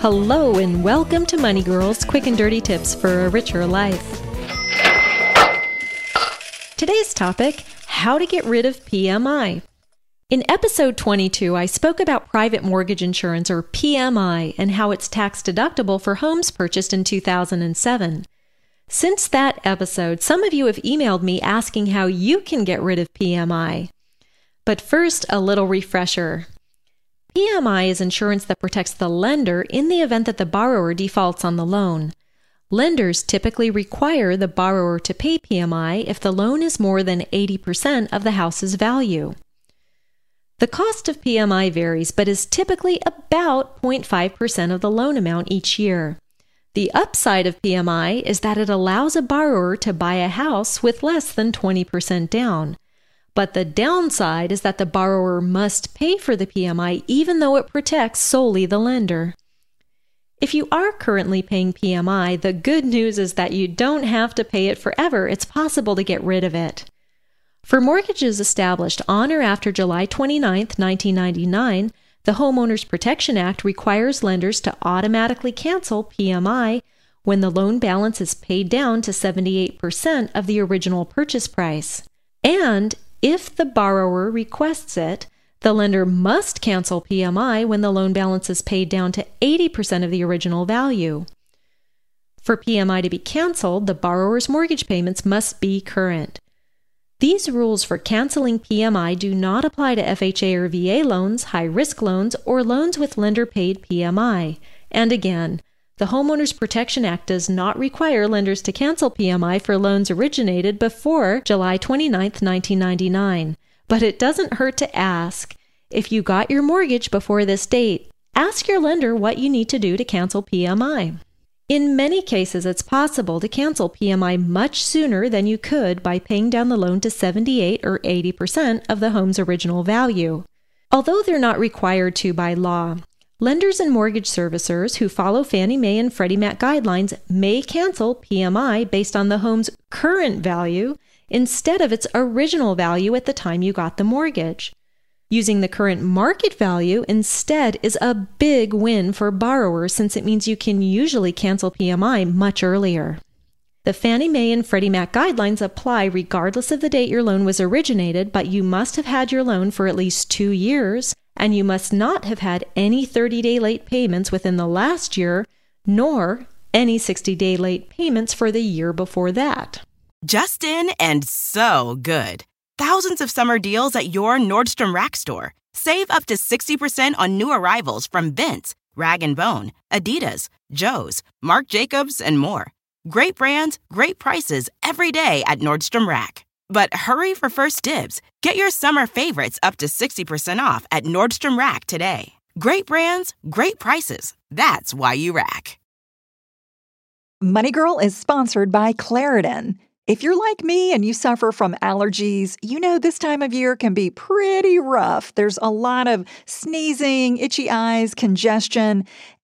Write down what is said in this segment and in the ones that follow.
Hello, and welcome to Money Girls Quick and Dirty Tips for a Richer Life. Today's topic How to Get Rid of PMI. In episode 22, I spoke about private mortgage insurance, or PMI, and how it's tax deductible for homes purchased in 2007. Since that episode, some of you have emailed me asking how you can get rid of PMI. But first, a little refresher. PMI is insurance that protects the lender in the event that the borrower defaults on the loan. Lenders typically require the borrower to pay PMI if the loan is more than 80% of the house's value. The cost of PMI varies, but is typically about 0.5% of the loan amount each year. The upside of PMI is that it allows a borrower to buy a house with less than 20% down. But the downside is that the borrower must pay for the PMI even though it protects solely the lender. If you are currently paying PMI, the good news is that you don't have to pay it forever. It's possible to get rid of it. For mortgages established on or after July 29, 1999, the Homeowners Protection Act requires lenders to automatically cancel PMI when the loan balance is paid down to 78% of the original purchase price. And if the borrower requests it, the lender must cancel PMI when the loan balance is paid down to 80% of the original value. For PMI to be canceled, the borrower's mortgage payments must be current. These rules for canceling PMI do not apply to FHA or VA loans, high risk loans, or loans with lender paid PMI. And again, the Homeowners Protection Act does not require lenders to cancel PMI for loans originated before July 29, 1999. But it doesn't hurt to ask. If you got your mortgage before this date, ask your lender what you need to do to cancel PMI. In many cases, it's possible to cancel PMI much sooner than you could by paying down the loan to 78 or 80% of the home's original value. Although they're not required to by law, lenders and mortgage servicers who follow Fannie Mae and Freddie Mac guidelines may cancel PMI based on the home's current value instead of its original value at the time you got the mortgage. Using the current market value instead is a big win for borrowers since it means you can usually cancel PMI much earlier. The Fannie Mae and Freddie Mac guidelines apply regardless of the date your loan was originated, but you must have had your loan for at least two years, and you must not have had any 30 day late payments within the last year, nor any 60 day late payments for the year before that. Justin and so good. Thousands of summer deals at your Nordstrom Rack store. Save up to 60% on new arrivals from Vince, Rag & Bone, Adidas, Joe's, Marc Jacobs, and more. Great brands, great prices every day at Nordstrom Rack. But hurry for first dibs. Get your summer favorites up to 60% off at Nordstrom Rack today. Great brands, great prices. That's why you rack. Money Girl is sponsored by Claritin. If you're like me and you suffer from allergies, you know this time of year can be pretty rough. There's a lot of sneezing, itchy eyes, congestion,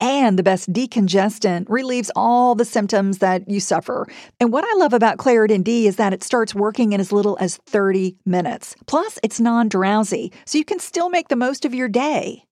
And the best decongestant relieves all the symptoms that you suffer. And what I love about Claritin D is that it starts working in as little as 30 minutes. Plus, it's non drowsy, so you can still make the most of your day.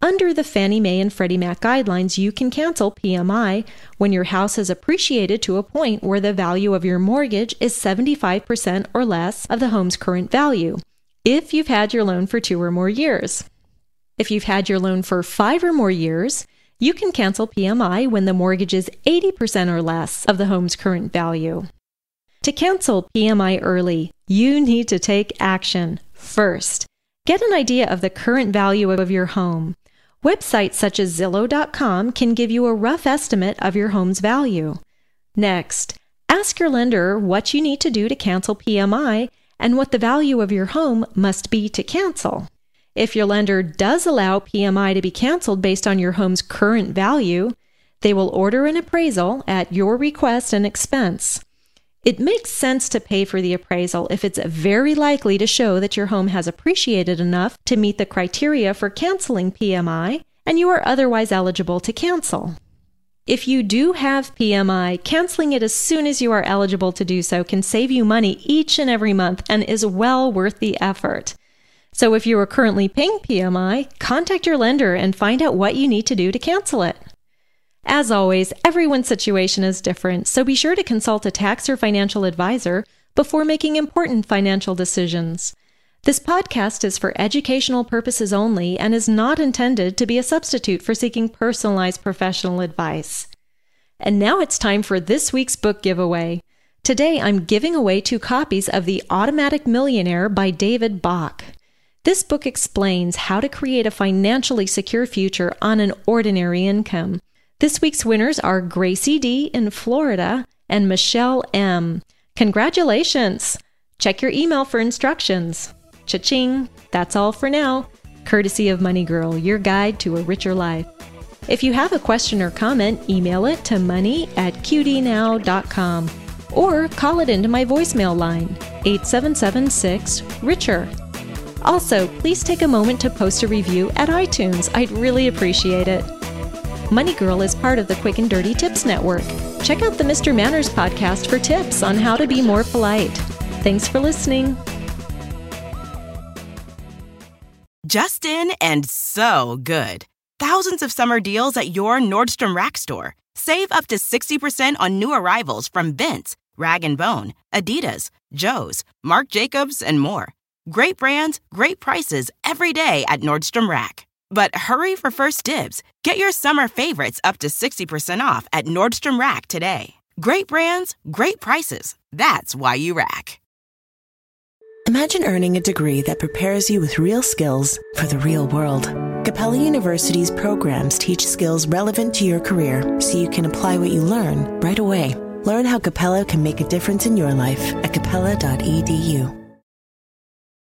Under the Fannie Mae and Freddie Mac guidelines, you can cancel PMI when your house has appreciated to a point where the value of your mortgage is 75% or less of the home's current value, if you've had your loan for two or more years. If you've had your loan for five or more years, you can cancel PMI when the mortgage is 80% or less of the home's current value. To cancel PMI early, you need to take action first. Get an idea of the current value of your home. Websites such as Zillow.com can give you a rough estimate of your home's value. Next, ask your lender what you need to do to cancel PMI and what the value of your home must be to cancel. If your lender does allow PMI to be canceled based on your home's current value, they will order an appraisal at your request and expense. It makes sense to pay for the appraisal if it's very likely to show that your home has appreciated enough to meet the criteria for canceling PMI and you are otherwise eligible to cancel. If you do have PMI, canceling it as soon as you are eligible to do so can save you money each and every month and is well worth the effort. So if you are currently paying PMI, contact your lender and find out what you need to do to cancel it. As always, everyone's situation is different, so be sure to consult a tax or financial advisor before making important financial decisions. This podcast is for educational purposes only and is not intended to be a substitute for seeking personalized professional advice. And now it's time for this week's book giveaway. Today I'm giving away two copies of The Automatic Millionaire by David Bach. This book explains how to create a financially secure future on an ordinary income. This week's winners are Gracie D in Florida and Michelle M. Congratulations! Check your email for instructions. Cha-ching! That's all for now. Courtesy of Money Girl, your guide to a richer life. If you have a question or comment, email it to money at qdnow.com or call it into my voicemail line, 8776 Richer. Also, please take a moment to post a review at iTunes. I'd really appreciate it. Money Girl is part of the Quick and Dirty Tips Network. Check out the Mr. Manners podcast for tips on how to be more polite. Thanks for listening. Just in and so good. Thousands of summer deals at your Nordstrom Rack store. Save up to 60% on new arrivals from Vince, Rag & Bone, Adidas, Joe's, Marc Jacobs, and more. Great brands, great prices every day at Nordstrom Rack. But hurry for first dibs. Get your summer favorites up to 60% off at Nordstrom Rack today. Great brands, great prices. That's why you rack. Imagine earning a degree that prepares you with real skills for the real world. Capella University's programs teach skills relevant to your career so you can apply what you learn right away. Learn how Capella can make a difference in your life at capella.edu.